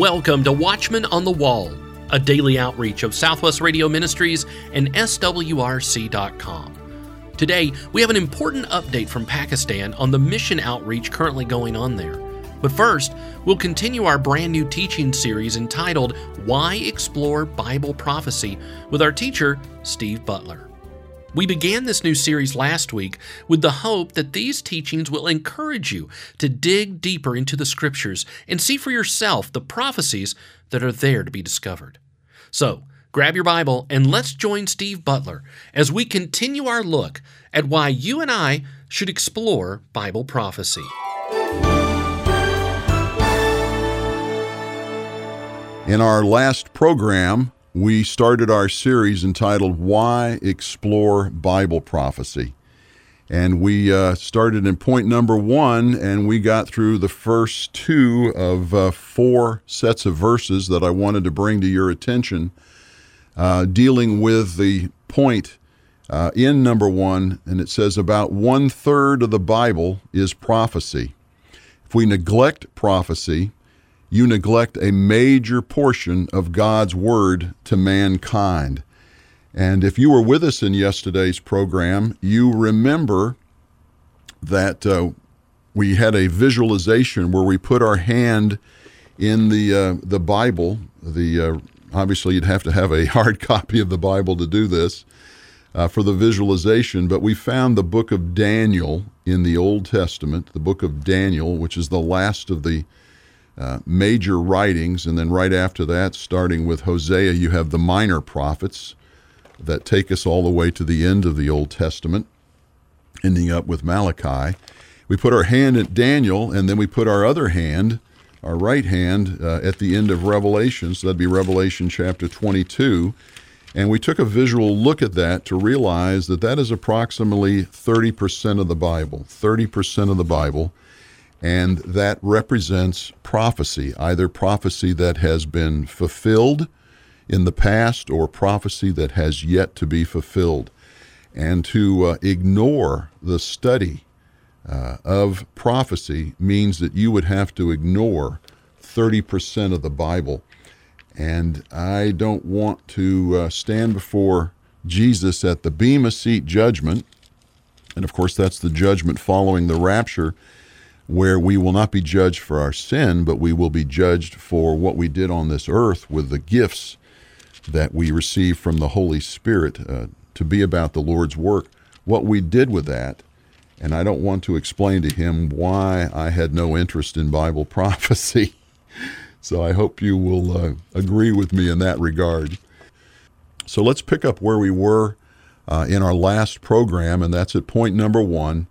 Welcome to Watchman on the Wall, a daily outreach of Southwest Radio Ministries and SWRC.com. Today, we have an important update from Pakistan on the mission outreach currently going on there. But first, we'll continue our brand new teaching series entitled Why Explore Bible Prophecy with our teacher, Steve Butler. We began this new series last week with the hope that these teachings will encourage you to dig deeper into the Scriptures and see for yourself the prophecies that are there to be discovered. So, grab your Bible and let's join Steve Butler as we continue our look at why you and I should explore Bible prophecy. In our last program, we started our series entitled Why Explore Bible Prophecy. And we uh, started in point number one, and we got through the first two of uh, four sets of verses that I wanted to bring to your attention, uh, dealing with the point uh, in number one. And it says about one third of the Bible is prophecy. If we neglect prophecy, you neglect a major portion of God's Word to mankind. And if you were with us in yesterday's program, you remember that uh, we had a visualization where we put our hand in the uh, the Bible. The uh, obviously you'd have to have a hard copy of the Bible to do this uh, for the visualization, but we found the book of Daniel in the Old Testament, the book of Daniel, which is the last of the uh, major writings, and then right after that, starting with Hosea, you have the minor prophets that take us all the way to the end of the Old Testament, ending up with Malachi. We put our hand at Daniel, and then we put our other hand, our right hand, uh, at the end of Revelation. So that'd be Revelation chapter 22. And we took a visual look at that to realize that that is approximately 30% of the Bible. 30% of the Bible and that represents prophecy, either prophecy that has been fulfilled in the past or prophecy that has yet to be fulfilled. And to uh, ignore the study uh, of prophecy means that you would have to ignore 30% of the Bible. And I don't want to uh, stand before Jesus at the Bema Seat judgment. And of course, that's the judgment following the rapture where we will not be judged for our sin, but we will be judged for what we did on this earth with the gifts that we receive from the Holy Spirit uh, to be about the Lord's work. What we did with that, and I don't want to explain to him why I had no interest in Bible prophecy. so I hope you will uh, agree with me in that regard. So let's pick up where we were uh, in our last program, and that's at point number one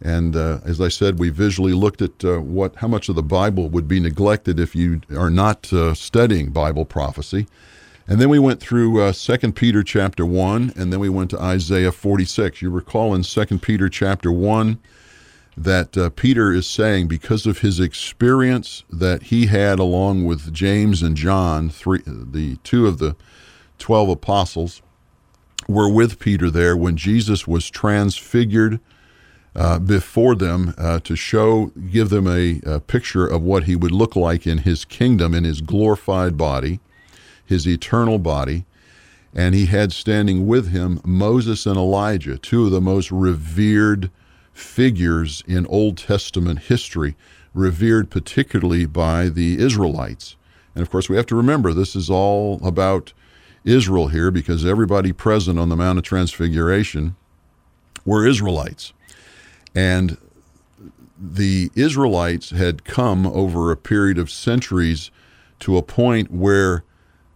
and uh, as I said, we visually looked at uh, what how much of the Bible would be neglected if you are not uh, studying Bible prophecy. And then we went through uh, 2 Peter chapter 1, and then we went to Isaiah 46. You recall in 2 Peter chapter 1 that uh, Peter is saying because of his experience that he had along with James and John, three, the two of the 12 apostles, were with Peter there when Jesus was transfigured uh, before them uh, to show, give them a, a, picture of what he would look like in his kingdom, in his glorified body, his eternal body. And he had standing with him Moses and Elijah, two of the most revered figures in Old Testament history, revered particularly by the Israelites. And of course, we have to remember this is all about Israel here because everybody present on the Mount of Transfiguration were Israelites. And the Israelites had come over a period of centuries to a point where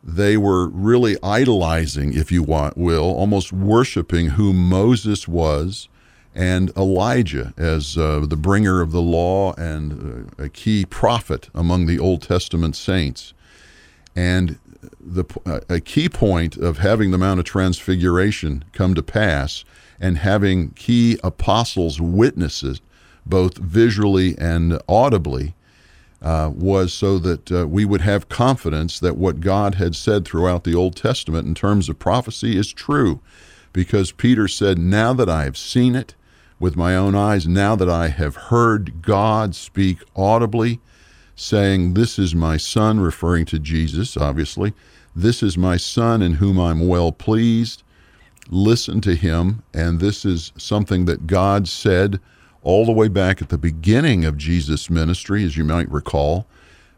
they were really idolizing, if you want, will, almost worshiping who Moses was and Elijah as uh, the bringer of the law and uh, a key prophet among the Old Testament saints. And the, a key point of having the Mount of Transfiguration come to pass and having key apostles witnesses, both visually and audibly, uh, was so that uh, we would have confidence that what God had said throughout the Old Testament in terms of prophecy is true. Because Peter said, Now that I have seen it with my own eyes, now that I have heard God speak audibly saying, This is my son, referring to Jesus, obviously. This is my son in whom I'm well pleased. Listen to him. And this is something that God said all the way back at the beginning of Jesus' ministry, as you might recall,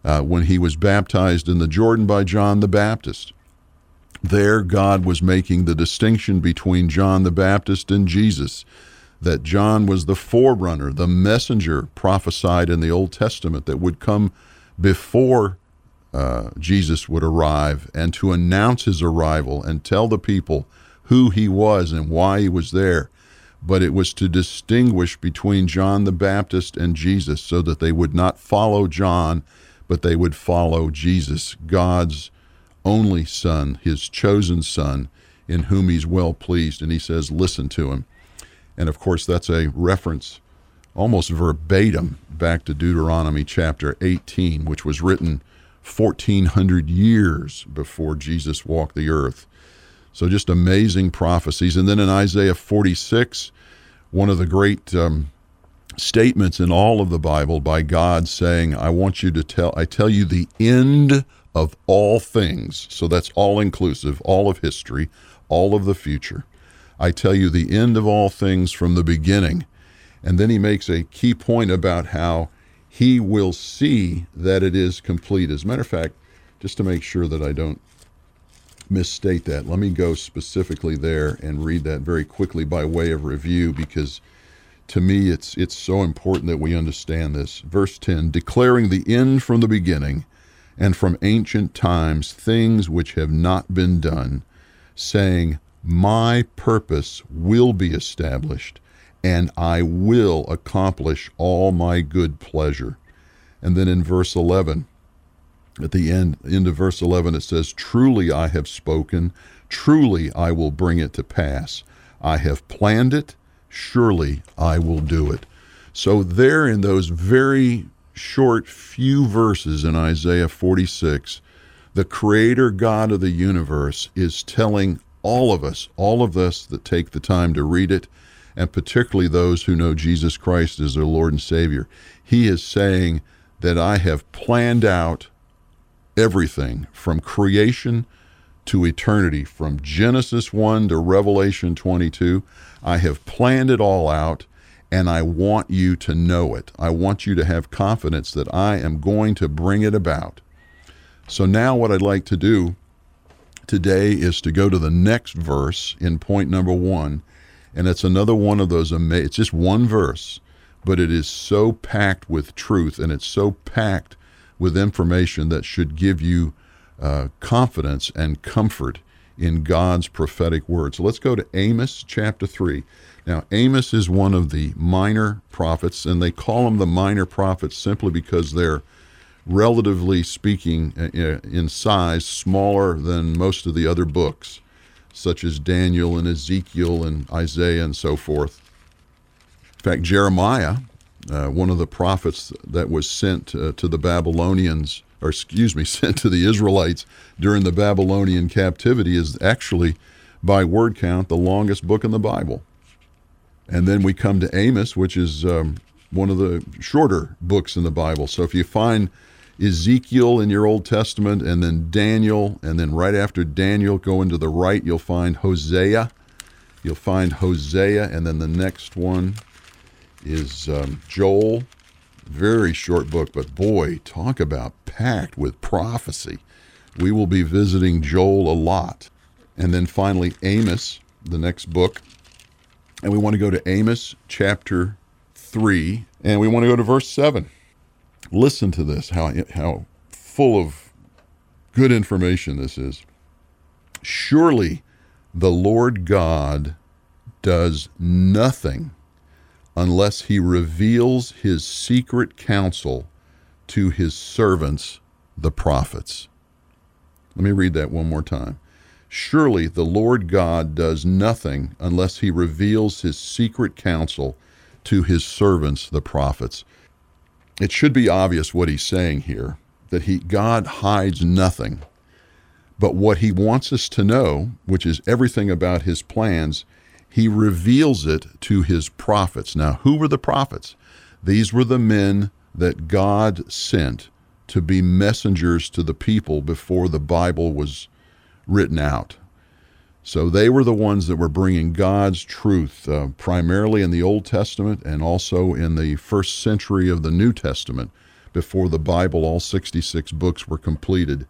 uh, when he was baptized in the Jordan by John the Baptist. There, God was making the distinction between John the Baptist and Jesus, that John was the forerunner, the messenger prophesied in the Old Testament that would come before uh, Jesus would arrive and to announce his arrival and tell the people who he was and why he was there. But it was to distinguish between John the Baptist and Jesus so that they would not follow John, but they would follow Jesus, God's only Son, his chosen Son, in whom he's well pleased. And he says, Listen to him. And of course, that's a reference almost verbatim back to Deuteronomy chapter 18, which was written 1400 years before Jesus walked the earth. So just amazing prophecies. And then in Isaiah 46, one of the great um, statements in all of the Bible by God saying, I want you to tell, I tell you the end of all things. So that's all inclusive, all of history, all of the future. I tell you the end of all things from the beginning. And then he makes a key point about how he will see that it is complete. As a matter of fact, just to make sure that I don't misstate that, let me go specifically there and read that very quickly by way of review because to me it's it's so important that we understand this. Verse 10, declaring the end from the beginning and from ancient times things which have not been done, saying, My purpose will be established and I will accomplish all my good pleasure. And then in verse 11, at the end, end of verse 11, it says, Truly I have spoken, truly I will bring it to pass. I have planned it, surely I will do it. So, there in those very short few verses in Isaiah 46, the Creator God of the universe is telling all of us, all of us that take the time to read it, and particularly those who know Jesus Christ as their Lord and Savior. He is saying that I have planned out everything from creation to eternity, from Genesis 1 to Revelation 22. I have planned it all out, and I want you to know it. I want you to have confidence that I am going to bring it about. So, now what I'd like to do today is to go to the next verse in point number one and it's another one of those amazing, it's just one verse, but it is so packed with truth and it's so packed with information that should give you uh, confidence and comfort in God's prophetic word. So let's go to Amos chapter 3. Now, Amos is one of the minor prophets, and they call them the minor prophets simply because they're relatively speaking uh, uh, in size smaller than most of the other books such as Daniel and Ezekiel and Isaiah and so forth. In fact, Jeremiah, uh, one of the prophets that was sent uh, to the Babylonians, or excuse me, sent to the Israelites during the Babylonian captivity, is actually, by word count, the longest book in the Bible. And then we come to Amos, which is um, one of the shorter books in the Bible. So if you find Ezekiel in your Old Testament, and then Daniel, and then right after Daniel, go into the right, you'll find Hosea. You'll find Hosea, and then the next one is um, Joel. Very short book, but boy, talk about packed with prophecy. We will be visiting Joel a lot. And then finally, Amos, the next book. And we want to go to Amos chapter 3, and we want to go to verse 7. Listen to this, how, how full of good information this is. Surely the Lord God does nothing unless he reveals his secret counsel to his servants, the prophets. Let me read that one more time. Surely the Lord God does nothing unless he reveals his secret counsel to his servants, the prophets it should be obvious what he's saying here that he God hides nothing. But what he wants us to know, which is everything about his plans, he reveals it to his prophets. Now, who were the prophets? These were the men that God sent to be messengers to the people before the Bible was written out. So they were the ones that were bringing God's truth, uh, primarily in the Old Testament and also in the first century of the New Testament, before the Bible, all 66 books were completed.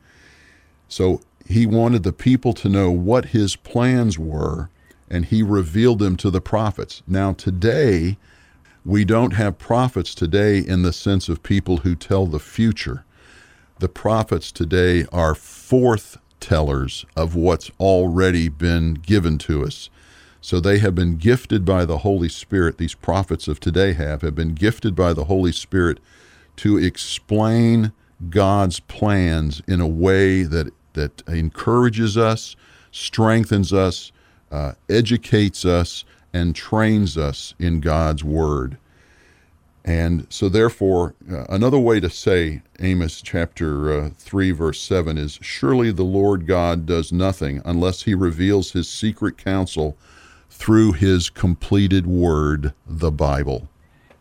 So he wanted the people to know what his plans were, and he revealed them to the prophets. Now, today, we don't have prophets today in the sense of people who tell the future. The prophets today are forth tellers of what's already been given to us. So they have been gifted by the Holy Spirit, these prophets of today have, have been gifted by the Holy Spirit to explain God's plans in a way that, that encourages us, strengthens us, uh, educates us, and trains us in God's Word. And so, therefore, uh, another way to say Amos chapter uh, 3, verse 7 is Surely the Lord God does nothing unless he reveals his secret counsel through his completed word, the Bible.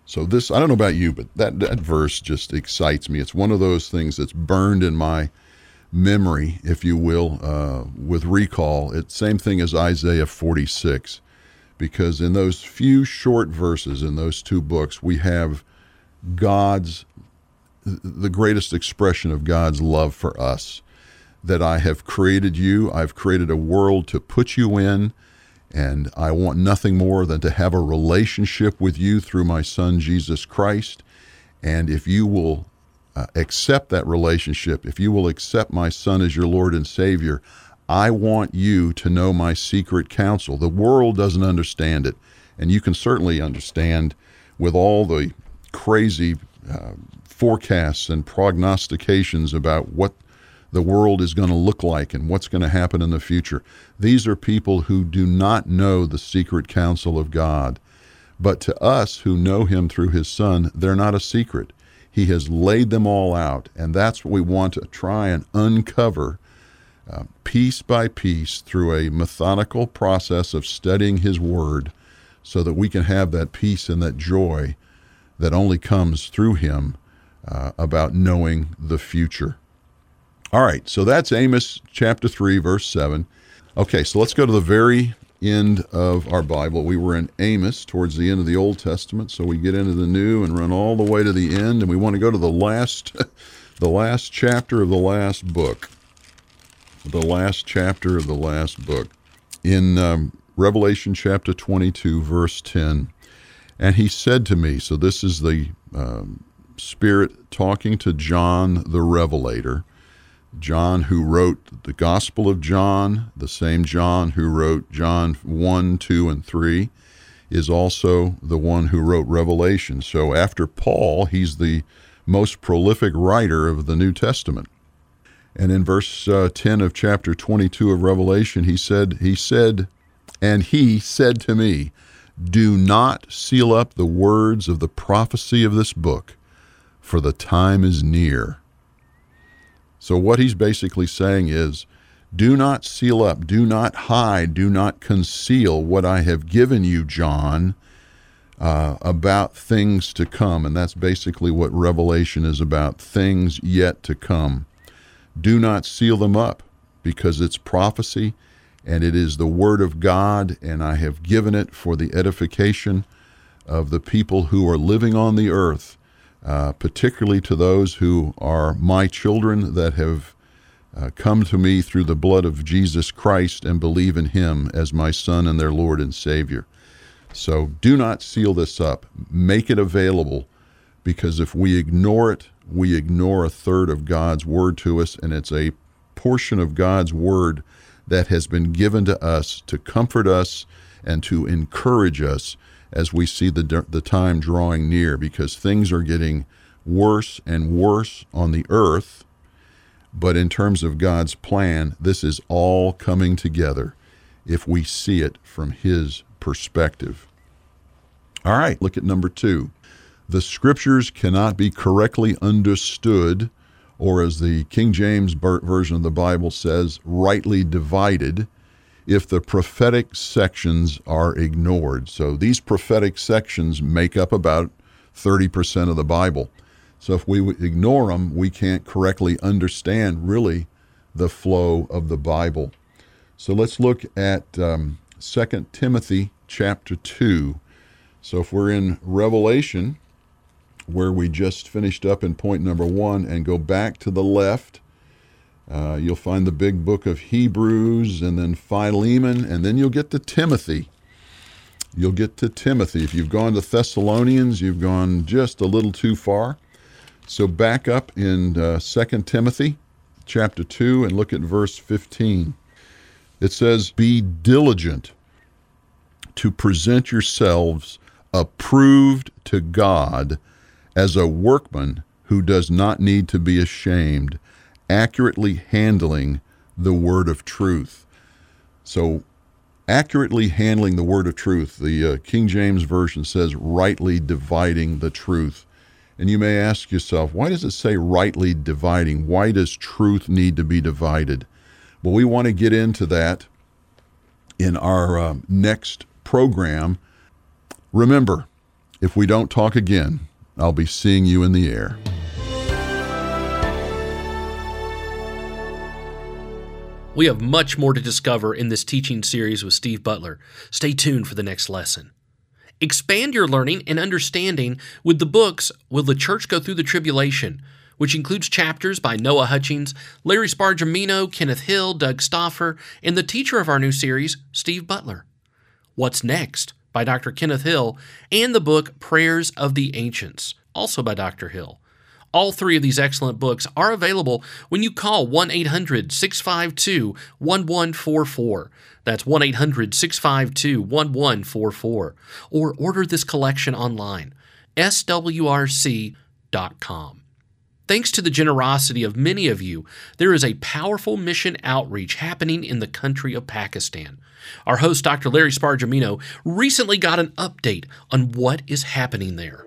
So, this, I don't know about you, but that, that verse just excites me. It's one of those things that's burned in my memory, if you will, uh, with recall. It's same thing as Isaiah 46 because in those few short verses in those two books, we have God's, the greatest expression of God's love for us. That I have created you, I've created a world to put you in, and I want nothing more than to have a relationship with you through my Son, Jesus Christ. And if you will uh, accept that relationship, if you will accept my Son as your Lord and Savior, I want you to know my secret counsel. The world doesn't understand it. And you can certainly understand with all the crazy uh, forecasts and prognostications about what the world is going to look like and what's going to happen in the future. These are people who do not know the secret counsel of God. But to us who know him through his son, they're not a secret. He has laid them all out. And that's what we want to try and uncover uh, piece by piece through a methodical process of studying His Word so that we can have that peace and that joy that only comes through Him uh, about knowing the future. All right, so that's Amos chapter 3, verse 7. Okay, so let's go to the very end of our Bible. We were in Amos towards the end of the Old Testament, so we get into the New and run all the way to the end, and we want to go to the last, the last chapter of the last book the last chapter of the last book. In um, Revelation chapter 22, verse 10, and he said to me, so this is the um, Spirit talking to John the Revelator, John who wrote the Gospel of John, the same John who wrote John 1, 2, and 3, is also the one who wrote Revelation. So after Paul, he's the most prolific writer of the New Testament. And in verse uh, 10 of chapter 22 of Revelation, he said, He said, and he said to me, Do not seal up the words of the prophecy of this book, for the time is near. So, what he's basically saying is, do not seal up, do not hide, do not conceal what I have given you, John, uh, about things to come. And that's basically what Revelation is about things yet to come. Do not seal them up, because it's prophecy and it is the Word of God, and I have given it for the edification of the people who are living on the earth, uh, particularly to those who are my children that have uh, come to me through the blood of Jesus Christ and believe in Him as my Son and their Lord and Savior. So do not seal this up. Make it available because if we ignore it, we ignore a third of God's word to us, and it's a portion of God's word that has been given to us to comfort us and to encourage us as we see the, the time drawing near because things are getting worse and worse on the earth. But in terms of God's plan, this is all coming together if we see it from His perspective. All right, look at number two the scriptures cannot be correctly understood, or as the King James Version of the Bible says, rightly divided, if the prophetic sections are ignored. So these prophetic sections make up about 30% of the Bible. So if we ignore them, we can't correctly understand really the flow of the Bible. So let's look at um, 2 Timothy chapter 2. So if we're in Revelation, where we just finished up in point number one, and go back to the left, uh, you'll find the big book of Hebrews and then Philemon, and then you'll get to Timothy. You'll get to Timothy. If you've gone to Thessalonians, you've gone just a little too far. So back up in uh, 2 Timothy chapter 2 and look at verse 15. It says, Be diligent to present yourselves approved to God as a workman who does not need to be ashamed, accurately handling the word of truth. So, accurately handling the word of truth, the uh, King James Version says rightly dividing the truth. And you may ask yourself, why does it say rightly dividing? Why does truth need to be divided? Well, we want to get into that in our uh, next program. Remember, if we don't talk again, I'll be seeing you in the air. We have much more to discover in this teaching series with Steve Butler. Stay tuned for the next lesson. Expand your learning and understanding with the books Will the Church Go Through the Tribulation? which includes chapters by Noah Hutchings, Larry Spargimino, Kenneth Hill, Doug Stauffer, and the teacher of our new series, Steve Butler. What's Next? by Dr. Kenneth Hill, and the book Prayers of the Ancients, also by Dr. Hill. All three of these excellent books are available when you call 1 800 652 1144. That's 1 800 652 1144. Or order this collection online, swrc.com. Thanks to the generosity of many of you, there is a powerful mission outreach happening in the country of Pakistan. Our host, Dr. Larry Spargimino, recently got an update on what is happening there.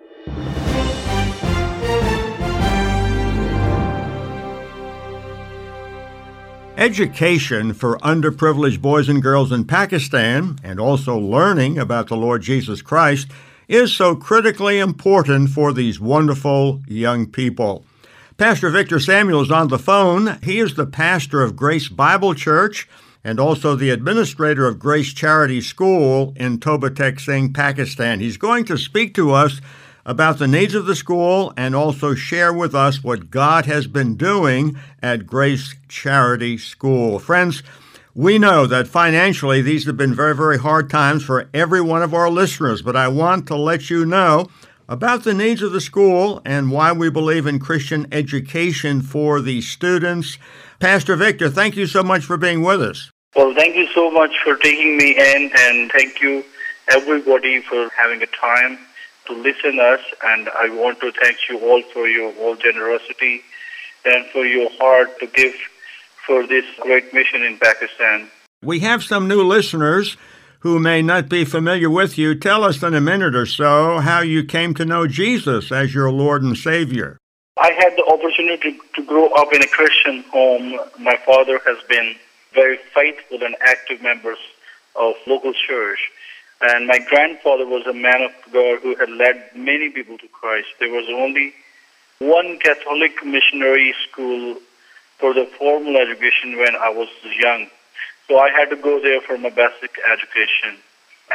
Education for underprivileged boys and girls in Pakistan, and also learning about the Lord Jesus Christ, is so critically important for these wonderful young people. Pastor Victor Samuel is on the phone. He is the pastor of Grace Bible Church and also the administrator of Grace Charity School in Toba Tek Singh, Pakistan. He's going to speak to us about the needs of the school and also share with us what God has been doing at Grace Charity School. Friends, we know that financially these have been very, very hard times for every one of our listeners, but I want to let you know about the needs of the school and why we believe in Christian education for the students. Pastor Victor, thank you so much for being with us. Well, thank you so much for taking me in, and thank you everybody for having a time to listen us. And I want to thank you all for your all generosity and for your heart to give for this great mission in Pakistan. We have some new listeners who may not be familiar with you, tell us in a minute or so how you came to know Jesus as your Lord and Savior. I had the opportunity to grow up in a Christian home. My father has been very faithful and active members of local church. And my grandfather was a man of God who had led many people to Christ. There was only one Catholic missionary school for the formal education when I was young. So I had to go there for my basic education.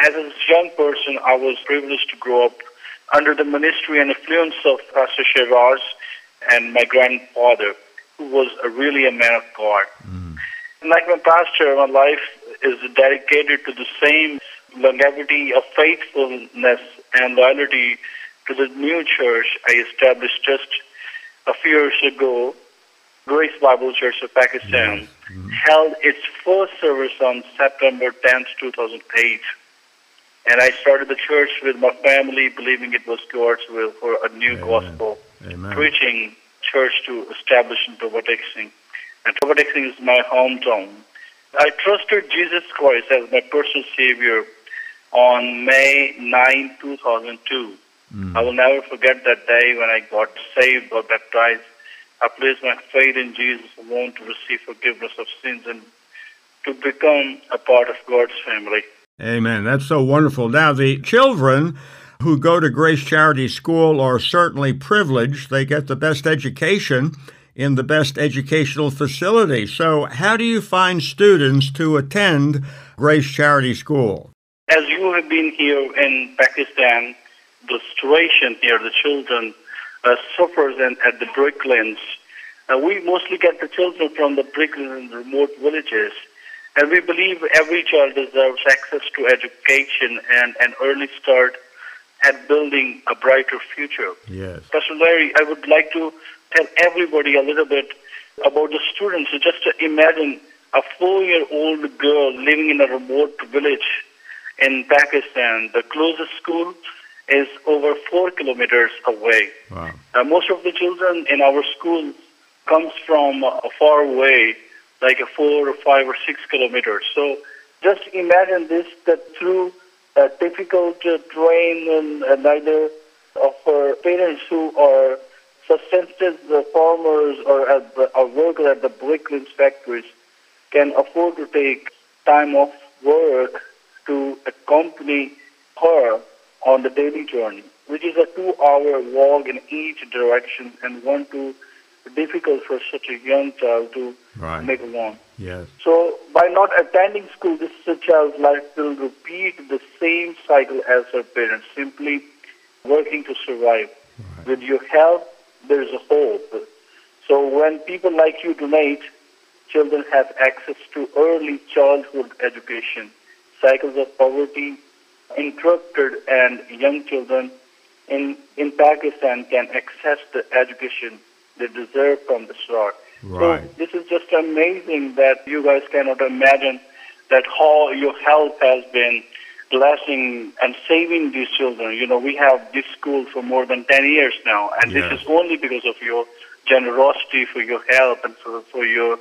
As a young person, I was privileged to grow up under the ministry and influence of Pastor Shiraz and my grandfather, who was a really a man of God. Mm. Like my pastor, my life is dedicated to the same longevity of faithfulness and loyalty to the new church I established just a few years ago Grace Bible Church of Pakistan mm-hmm. held its first service on September 10th, 2008. And I started the church with my family, believing it was God's will for a new Amen. gospel Amen. preaching church to establish in Toba And Toba is my hometown. I trusted Jesus Christ as my personal Savior on May 9, 2002. Mm. I will never forget that day when I got saved or baptized I placed my faith in Jesus alone to receive forgiveness of sins and to become a part of God's family. Amen. That's so wonderful. Now, the children who go to Grace Charity School are certainly privileged. They get the best education in the best educational facility. So, how do you find students to attend Grace Charity School? As you have been here in Pakistan, the situation here, the children uh, suffers and at the bricklands. Uh, we mostly get the children from the bricklands and remote villages. And we believe every child deserves access to education and an early start at building a brighter future. Yes. Pastor Larry, I would like to tell everybody a little bit about the students. So just imagine a four-year-old girl living in a remote village in Pakistan. The closest school is over four kilometers away. Wow. Uh, most of the children in our school comes from uh, far away, like a four or five or six kilometers. So just imagine this, that through a difficult uh, terrain and uh, neither of our parents who are subsistence farmers or at the, or workers at the bricklaying factories can afford to take time off work to accompany her on the daily journey, which is a two-hour walk in each direction and one too difficult for such a young child to Right. make alone. Yes. So by not attending school, this child's life will repeat the same cycle as her parents, simply working to survive. With your help, there is a hope. So when people like you donate, children have access to early childhood education. Cycles of poverty, interrupted, and young children in, in Pakistan can access the education they deserve from the start. Right. So this is just amazing that you guys cannot imagine that how your help has been blessing and saving these children. You know, we have this school for more than 10 years now, and Yes. this is only because of your generosity, for your help, and for, for your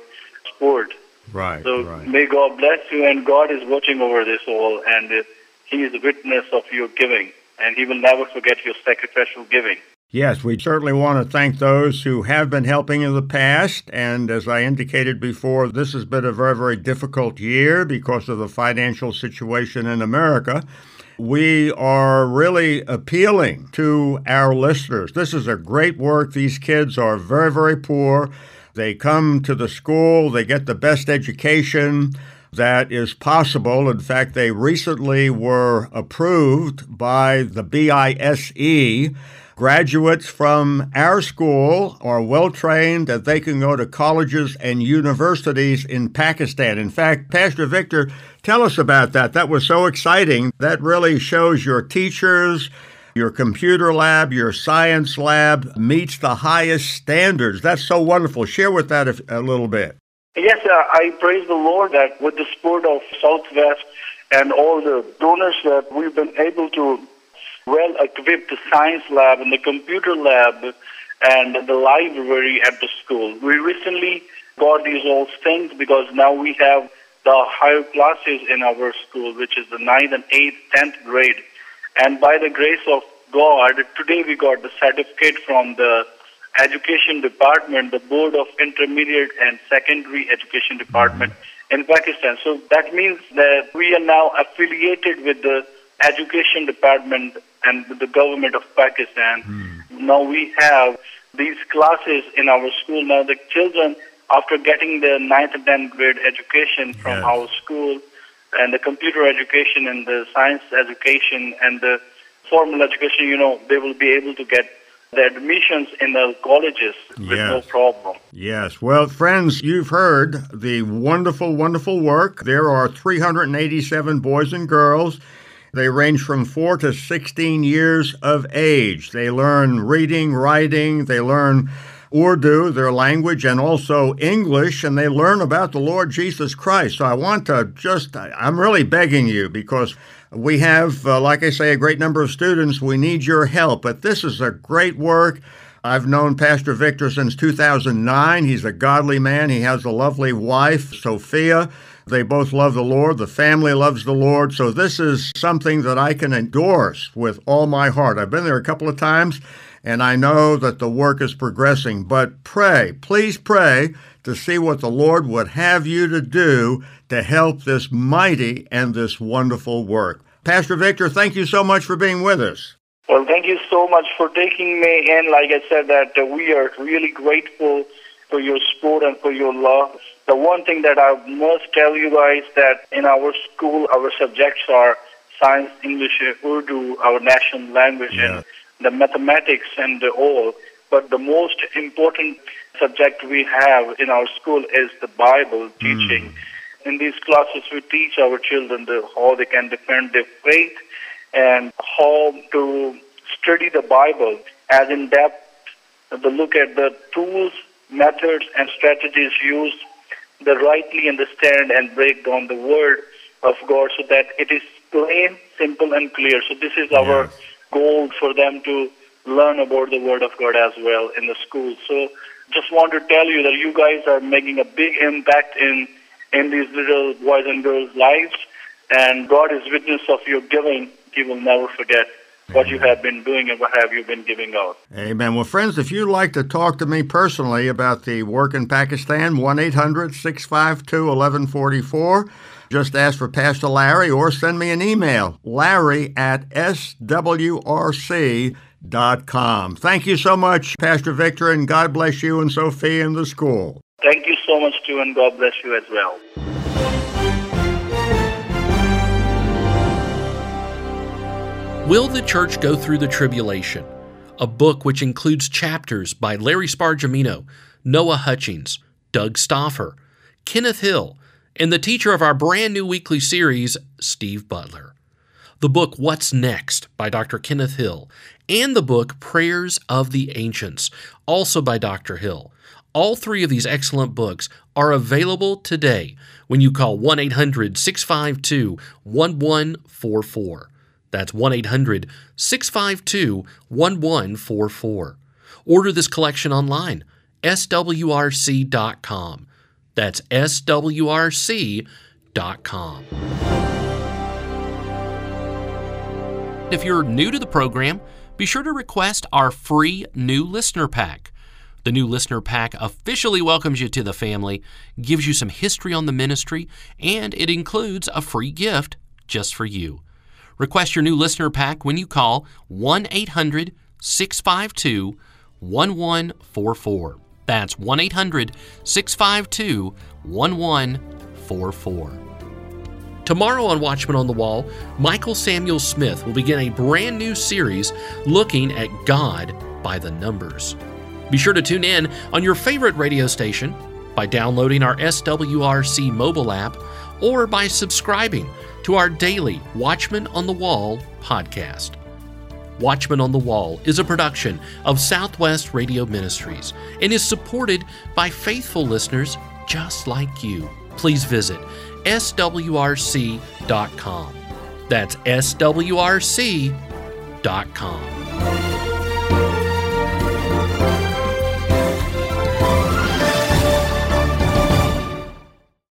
support. Right. So right. may God bless you, and God is watching over this all, and uh, He is a witness of your giving, and He will never forget your sacrificial giving. Yes, we certainly want to thank those who have been helping in the past. And as I indicated before, this has been a very, very difficult year because of the financial situation in America. We are really appealing to our listeners. This is a great work. These kids are very, very poor. They come to the school, they get the best education that is possible. In fact, they recently were approved by the BISE. Graduates from our school are well trained that they can go to colleges and universities in Pakistan. In fact, Pastor Victor, tell us about that. That was so exciting. That really shows your teachers, your computer lab, your science lab meets the highest standards. That's so wonderful. Share with that a, a little bit. Yes, uh, I praise the Lord that with the support of Southwest and all the donors that we've been able to well equip the science lab and the computer lab and the library at the school. We recently got these all things because now we have the higher classes in our school, which is the ninth and eighth, tenth grade. And by the grace of God, today we got the certificate from the Education Department, the Board of Intermediate and Secondary Education Department mm-hmm. in Pakistan. So that means that we are now affiliated with the Education Department and with the government of Pakistan. Mm-hmm. Now we have these classes in our school. Now the children, after getting their ninth and tenth grade education from Yes. our school, and the computer education and the science education and the formal education, you know, they will be able to get the admissions in the colleges with no problem. Yes. Well, friends, you've heard the wonderful, wonderful work. There are 387 boys and girls. They range from 4 to 16 years of age. They learn reading, writing, they learn Urdu, their language, and also English, and they learn about the Lord Jesus Christ. So I want to just, I'm really begging you because we have, uh, like I say, a great number of students. We need your help, but this is a great work. I've known Pastor Victor since 2009. He's a godly man. He has a lovely wife, Sophia. They both love the Lord. The family loves the Lord. So this is something that I can endorse with all my heart. I've been there a couple of times and I know that the work is progressing. But pray, please pray to see what the Lord would have you to do to help this mighty and this wonderful work. Pastor Victor, thank you so much for being with us. Well, thank you so much for taking me in. Like I said, that uh, we are really grateful for your support and for your love. The one thing that I must tell you guys that in our school, our subjects are science, English, Urdu, our national language, yeah. and the mathematics and the all. But the most important subject we have in our school is the Bible teaching. Mm. In these classes, we teach our children the, how they can defend their faith and how to study the Bible as in depth, to look at the tools, methods, and strategies used to rightly understand and break down the Word of God so that it is plain, simple, and clear. So this is our yes. Goal for them to learn about the Word of God as well in the school. So just want to tell you that you guys are making a big impact in in these little boys and girls' lives, and God is witness of your giving. He will never forget what you have been doing and what have you been giving out. Amen. Well, friends, if you'd like to talk to me personally about the work in Pakistan, 1 800 652 1144. Just ask for Pastor Larry or send me an email, larry at swrc.com. Thank you so much, Pastor Victor, and God bless you and Sophie and the school. Thank you so much, too, and God bless you as well. Will the Church Go Through the Tribulation? A book which includes chapters by Larry Spargimino, Noah Hutchings, Doug Stauffer, Kenneth Hill, and the teacher of our brand new weekly series, Steve Butler. The book What's Next by Dr. Kenneth Hill, and the book Prayers of the Ancients, also by Dr. Hill. All three of these excellent books are available today when you call 1 800 652 1144. That's 1 800 652 1144. Order this collection online, swrc.com. That's swrc.com. If you're new to the program, be sure to request our free new listener pack. The new listener pack officially welcomes you to the family, gives you some history on the ministry, and it includes a free gift just for you. Request your new listener pack when you call 1 800 652 1144. That's 1 800 652 1144. Tomorrow on Watchman on the Wall, Michael Samuel Smith will begin a brand new series looking at God by the numbers. Be sure to tune in on your favorite radio station by downloading our SWRC mobile app or by subscribing to our daily Watchman on the Wall podcast. Watchman on the Wall is a production of Southwest Radio Ministries and is supported by faithful listeners just like you. Please visit swrc.com. That's swrc.com.